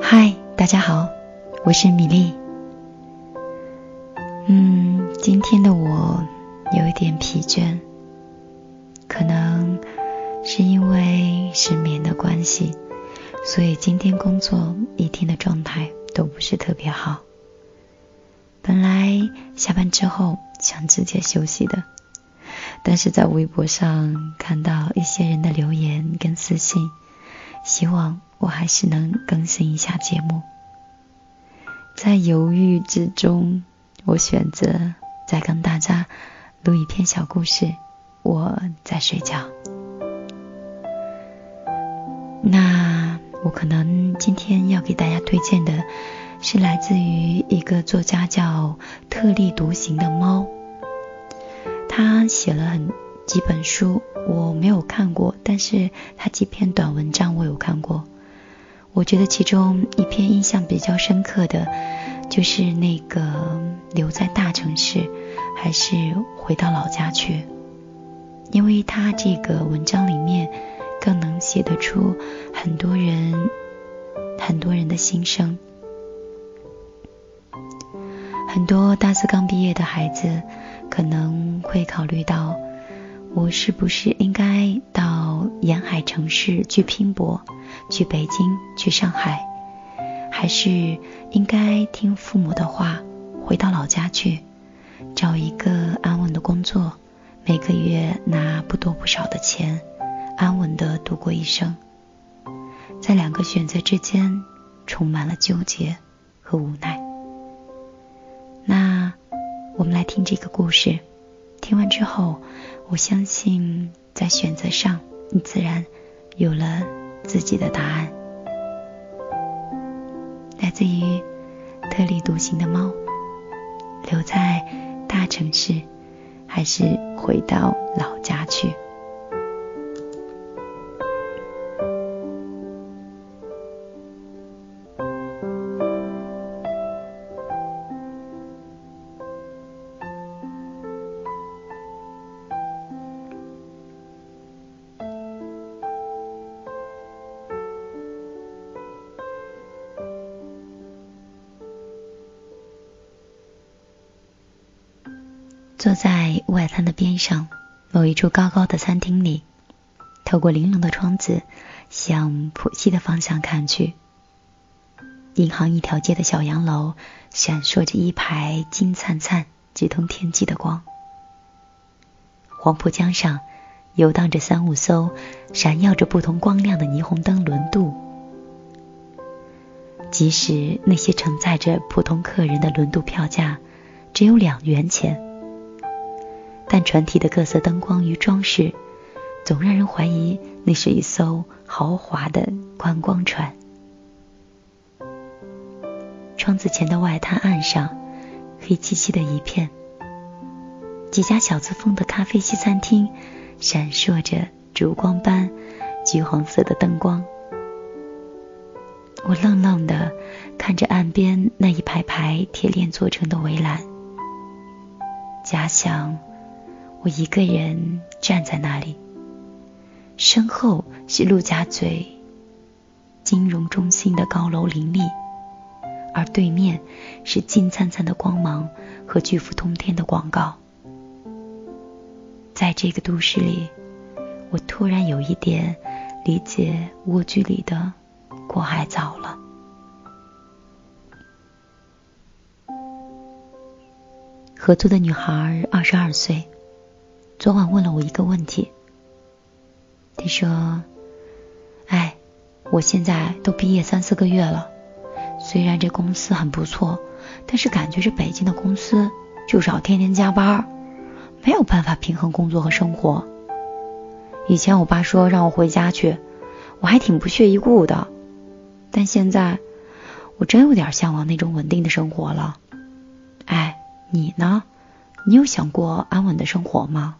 嗨，大家好，我是米粒。休息的，但是在微博上看到一些人的留言跟私信，希望。我还是能更新一下节目，在犹豫之中，我选择再跟大家录一篇小故事。我在睡觉。那我可能今天要给大家推荐的是来自于一个作家叫特立独行的猫，他写了很几本书，我没有看过，但是他几篇短文章我有看过。我觉得其中一篇印象比较深刻的，就是那个留在大城市，还是回到老家去？因为他这个文章里面更能写得出很多人很多人的心声。很多大四刚毕业的孩子可能会考虑到，我是不是应该到沿海城市去拼搏？去北京，去上海，还是应该听父母的话，回到老家去，找一个安稳的工作，每个月拿不多不少的钱，安稳的度过一生。在两个选择之间，充满了纠结和无奈。我们来听这个故事，听完之后，我相信在选择上，你自然有了。自己的答案，来自于特立独行的猫，留在大城市，还是回到老家去？坐在外滩的边上，某一处高高的餐厅里，透过玲珑的窗子，向浦西的方向看去。银行一条街的小洋楼，闪烁着一排金灿灿、直通天际的光。黄浦江上，游荡着三五艘闪耀着不同光亮的霓虹灯轮渡。即使那些承载着普通客人的轮渡票价只有两元钱。但船体的各色灯光与装饰，总让人怀疑那是一艘豪华的观光船。窗子前的外滩岸上，黑漆漆的一片。几家小资风的咖啡西餐厅，闪烁着烛光般橘黄色的灯光。我愣愣的看着岸边那一排排铁链做成的围栏，假想。我一个人站在那里，身后是陆家嘴金融中心的高楼林立，而对面是金灿灿的光芒和巨幅通天的广告。在这个都市里，我突然有一点理解蜗居里的过海藻了。合租的女孩二十二岁。昨晚问了我一个问题，他说：“哎，我现在都毕业三四个月了，虽然这公司很不错，但是感觉这北京的公司就是要天天加班，没有办法平衡工作和生活。以前我爸说让我回家去，我还挺不屑一顾的，但现在我真有点向往那种稳定的生活了。哎，你呢？你有想过安稳的生活吗？”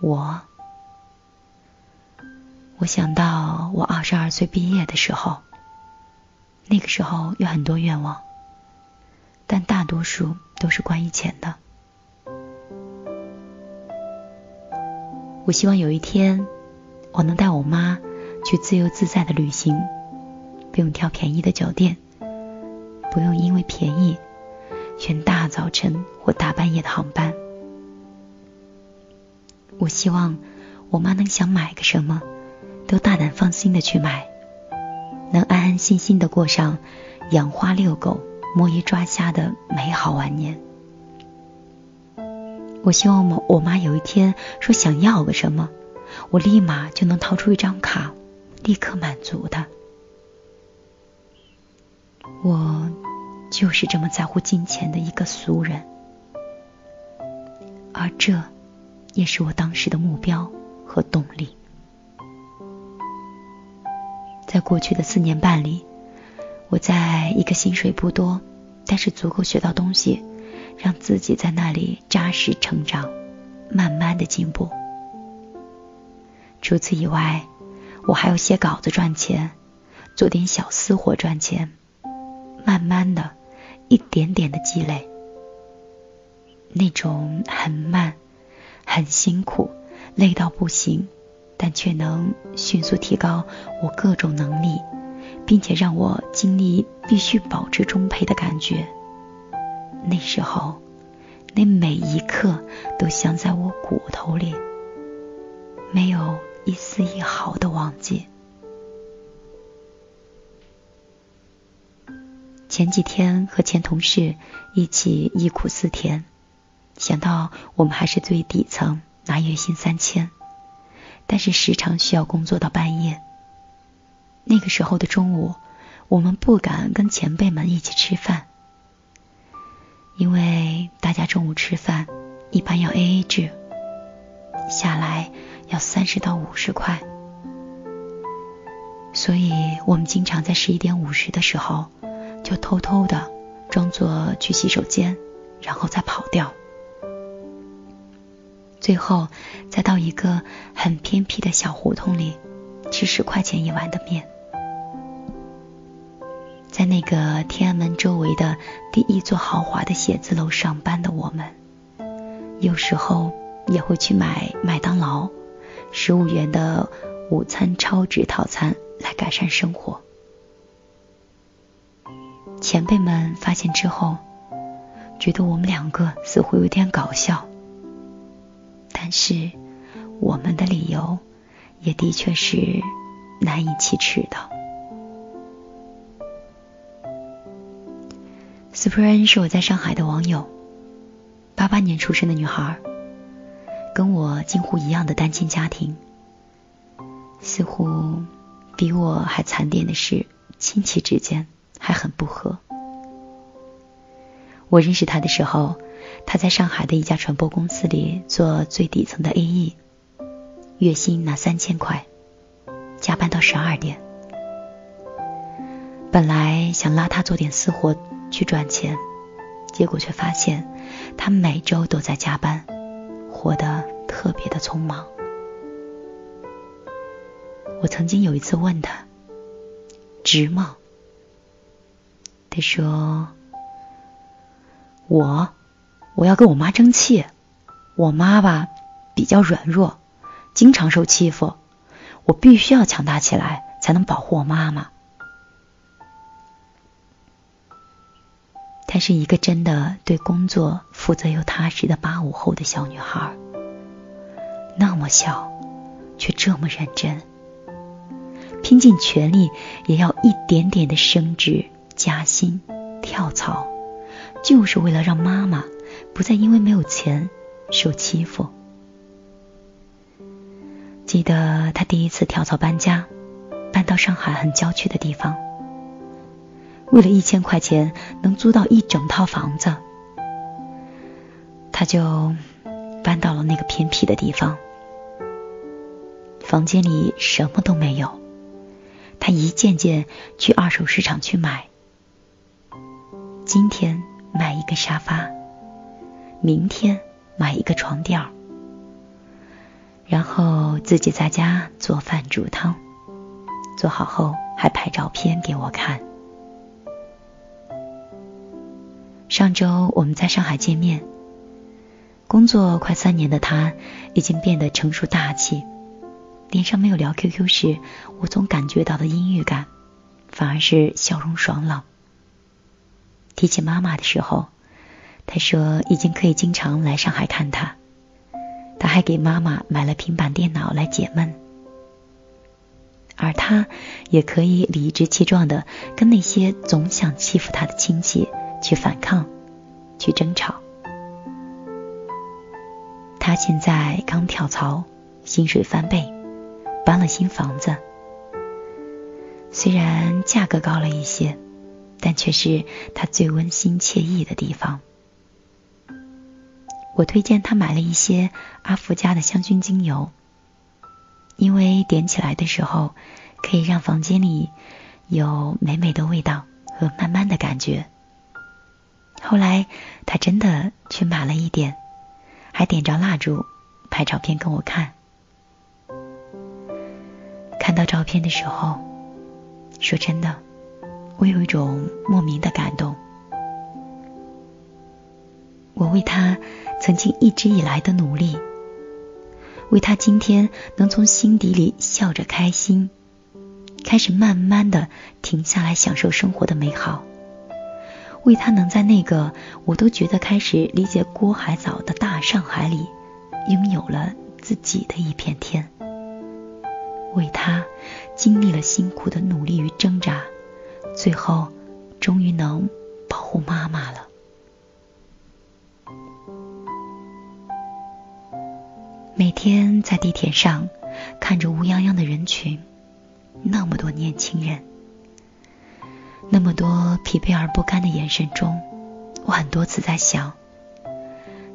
我，我想到我二十二岁毕业的时候，那个时候有很多愿望，但大多数都是关于钱的。我希望有一天，我能带我妈去自由自在的旅行，不用挑便宜的酒店，不用因为便宜选大早晨或大半夜的航班。我希望我妈能想买个什么，都大胆放心的去买，能安安心心的过上养花遛狗、摸鱼抓虾的美好晚年。我希望我我妈有一天说想要个什么，我立马就能掏出一张卡，立刻满足她。我就是这么在乎金钱的一个俗人，而这。也是我当时的目标和动力。在过去的四年半里，我在一个薪水不多，但是足够学到东西，让自己在那里扎实成长，慢慢的进步。除此以外，我还要写稿子赚钱，做点小私活赚钱，慢慢的，一点点的积累，那种很慢。很辛苦，累到不行，但却能迅速提高我各种能力，并且让我精力必须保持充沛的感觉。那时候，那每一刻都镶在我骨头里，没有一丝一毫的忘记。前几天和前同事一起忆苦思甜。想到我们还是最底层，拿月薪三千，但是时常需要工作到半夜。那个时候的中午，我们不敢跟前辈们一起吃饭，因为大家中午吃饭一般要 A A 制，下来要三十到五十块，所以我们经常在十一点五十的时候，就偷偷的装作去洗手间，然后再跑掉。最后，再到一个很偏僻的小胡同里吃十块钱一碗的面。在那个天安门周围的第一座豪华的写字楼上班的我们，有时候也会去买麦当劳十五元的午餐超值套餐来改善生活。前辈们发现之后，觉得我们两个似乎有点搞笑。但是，我们的理由也的确是难以启齿的。Spring 是我在上海的网友，八八年出生的女孩，跟我近乎一样的单亲家庭。似乎比我还惨点的是，亲戚之间还很不和。我认识她的时候。他在上海的一家传播公司里做最底层的 AE，月薪拿三千块，加班到十二点。本来想拉他做点私活去赚钱，结果却发现他每周都在加班，活得特别的匆忙。我曾经有一次问他，值吗？他说，我。我要跟我妈争气，我妈吧比较软弱，经常受欺负，我必须要强大起来，才能保护我妈妈。她是一个真的对工作负责又踏实的八五后的小女孩，那么小，却这么认真，拼尽全力也要一点点的升职加薪、跳槽，就是为了让妈妈。不再因为没有钱受欺负。记得他第一次跳槽搬家，搬到上海很郊区的地方，为了一千块钱能租到一整套房子，他就搬到了那个偏僻的地方。房间里什么都没有，他一件件去二手市场去买。今天买一个沙发。明天买一个床垫，然后自己在家做饭煮汤，做好后还拍照片给我看。上周我们在上海见面。工作快三年的他，已经变得成熟大气，脸上没有聊 QQ 时我总感觉到的阴郁感，反而是笑容爽朗。提起妈妈的时候，他说已经可以经常来上海看他。他还给妈妈买了平板电脑来解闷，而他也可以理直气壮的跟那些总想欺负他的亲戚去反抗，去争吵。他现在刚跳槽，薪水翻倍，搬了新房子，虽然价格高了一些。但却是他最温馨惬意的地方。我推荐他买了一些阿芙家的香薰精油，因为点起来的时候可以让房间里有美美的味道和慢慢的感觉。后来他真的去买了一点，还点着蜡烛拍照片跟我看。看到照片的时候，说真的。我有一种莫名的感动，我为他曾经一直以来的努力，为他今天能从心底里笑着开心，开始慢慢的停下来享受生活的美好，为他能在那个我都觉得开始理解郭海藻的大上海里，拥有了自己的一片天，为他经历了辛苦的努力与挣扎。最后，终于能保护妈妈了。每天在地铁上看着乌泱泱的人群，那么多年轻人，那么多疲惫而不甘的眼神中，我很多次在想：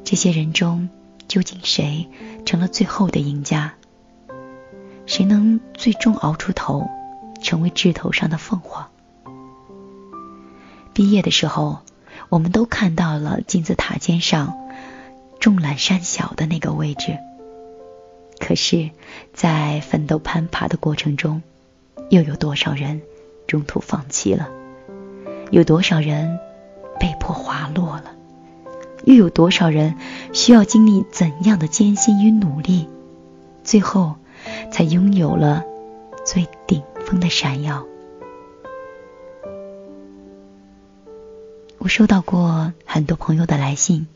这些人中，究竟谁成了最后的赢家？谁能最终熬出头，成为枝头上的凤凰？毕业的时候，我们都看到了金字塔尖上众览山小的那个位置。可是，在奋斗攀爬的过程中，又有多少人中途放弃了？有多少人被迫滑落了？又有多少人需要经历怎样的艰辛与努力，最后才拥有了最顶峰的闪耀？我收到过很多朋友的来信，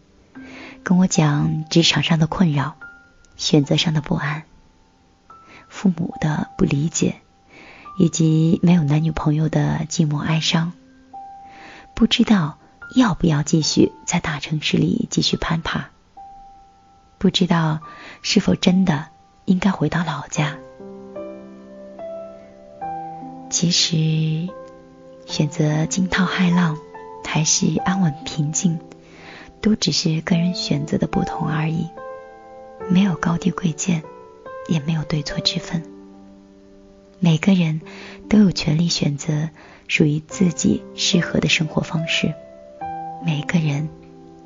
跟我讲职场上的困扰、选择上的不安、父母的不理解，以及没有男女朋友的寂寞哀伤。不知道要不要继续在大城市里继续攀爬，不知道是否真的应该回到老家。其实，选择惊涛骇浪。还是安稳平静，都只是个人选择的不同而已，没有高低贵贱，也没有对错之分。每个人都有权利选择属于自己适合的生活方式，每个人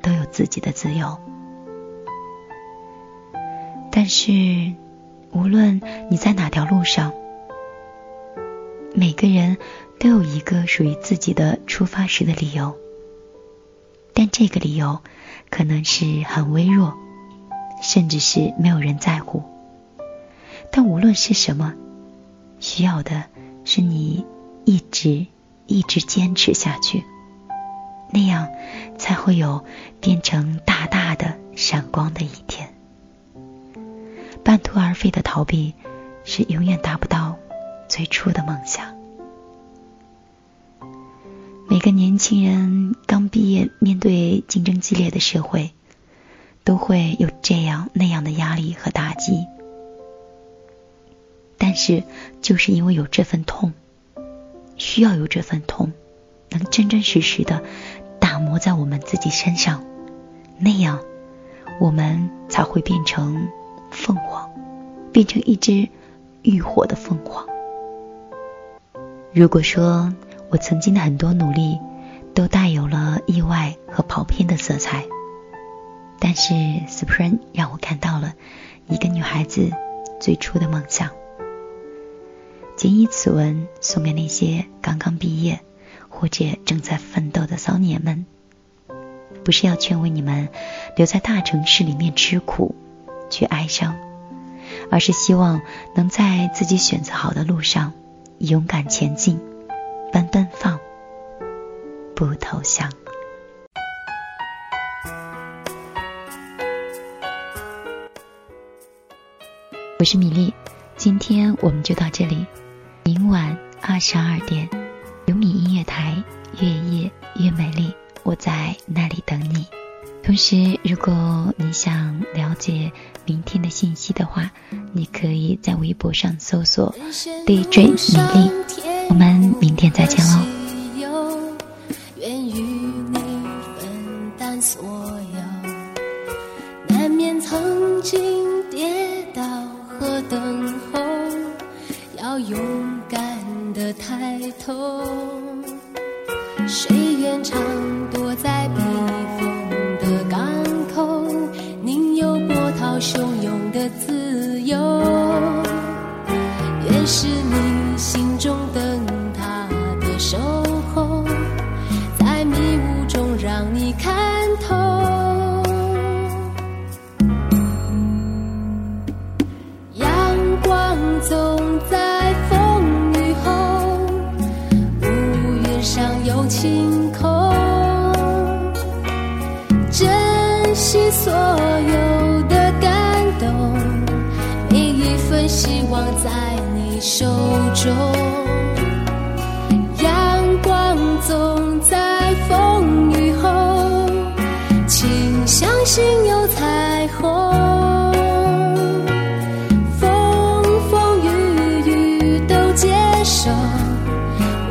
都有自己的自由。但是，无论你在哪条路上，每个人。都有一个属于自己的出发时的理由，但这个理由可能是很微弱，甚至是没有人在乎。但无论是什么，需要的是你一直一直坚持下去，那样才会有变成大大的闪光的一天。半途而废的逃避，是永远达不到最初的梦想。每个年轻人刚毕业，面对竞争激烈的社会，都会有这样那样的压力和打击。但是，就是因为有这份痛，需要有这份痛，能真真实实的打磨在我们自己身上，那样，我们才会变成凤凰，变成一只浴火的凤凰。如果说，我曾经的很多努力，都带有了意外和跑偏的色彩。但是，Spring 让我看到了一个女孩子最初的梦想。谨以此文送给那些刚刚毕业或者正在奋斗的骚年们：不是要劝慰你们留在大城市里面吃苦、去哀伤，而是希望能在自己选择好的路上勇敢前进，奔奔放，不投降。我是米粒，今天我们就到这里。明晚二十二点，有米音乐台，越夜越美丽。我在那里等你。同时，如果你想了解明天的信息的话，你可以在微博上搜索 DJ 米粒。我们明天再见喽。后，要勇敢的抬头。谁愿常躲在避风的港口？宁有波涛汹涌的自由。愿是你惜所有的感动，每一份希望在你手中。阳光总在风雨后，请相信有彩虹。风风雨雨都接受，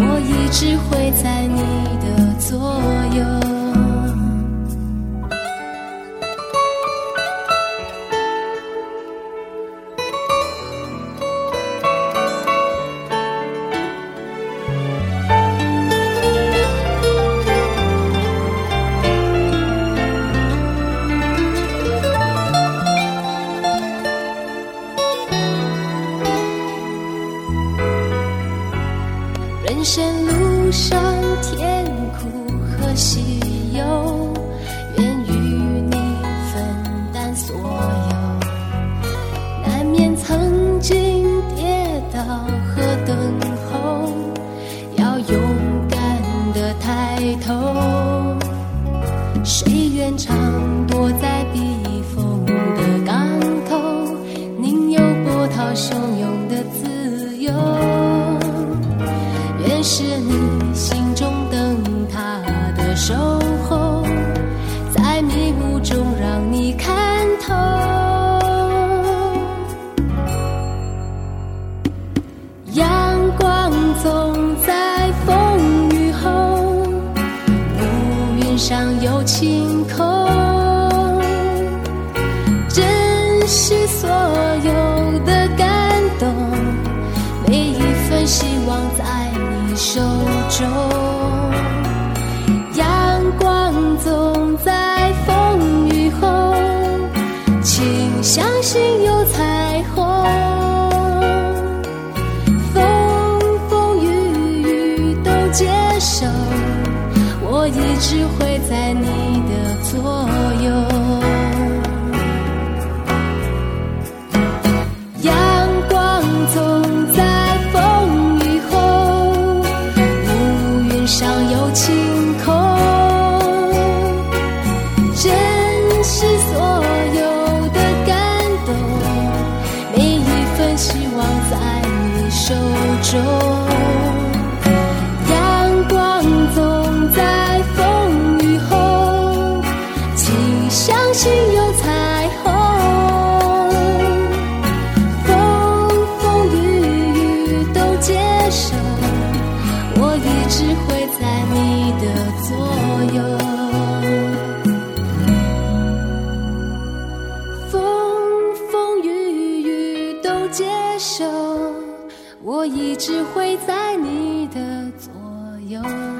我一直会在你的左右。谁愿希望在你。手中，阳光总在风雨后，请相信有彩虹。风风雨雨都接受，我一直会在你的左右。阳在你的左右。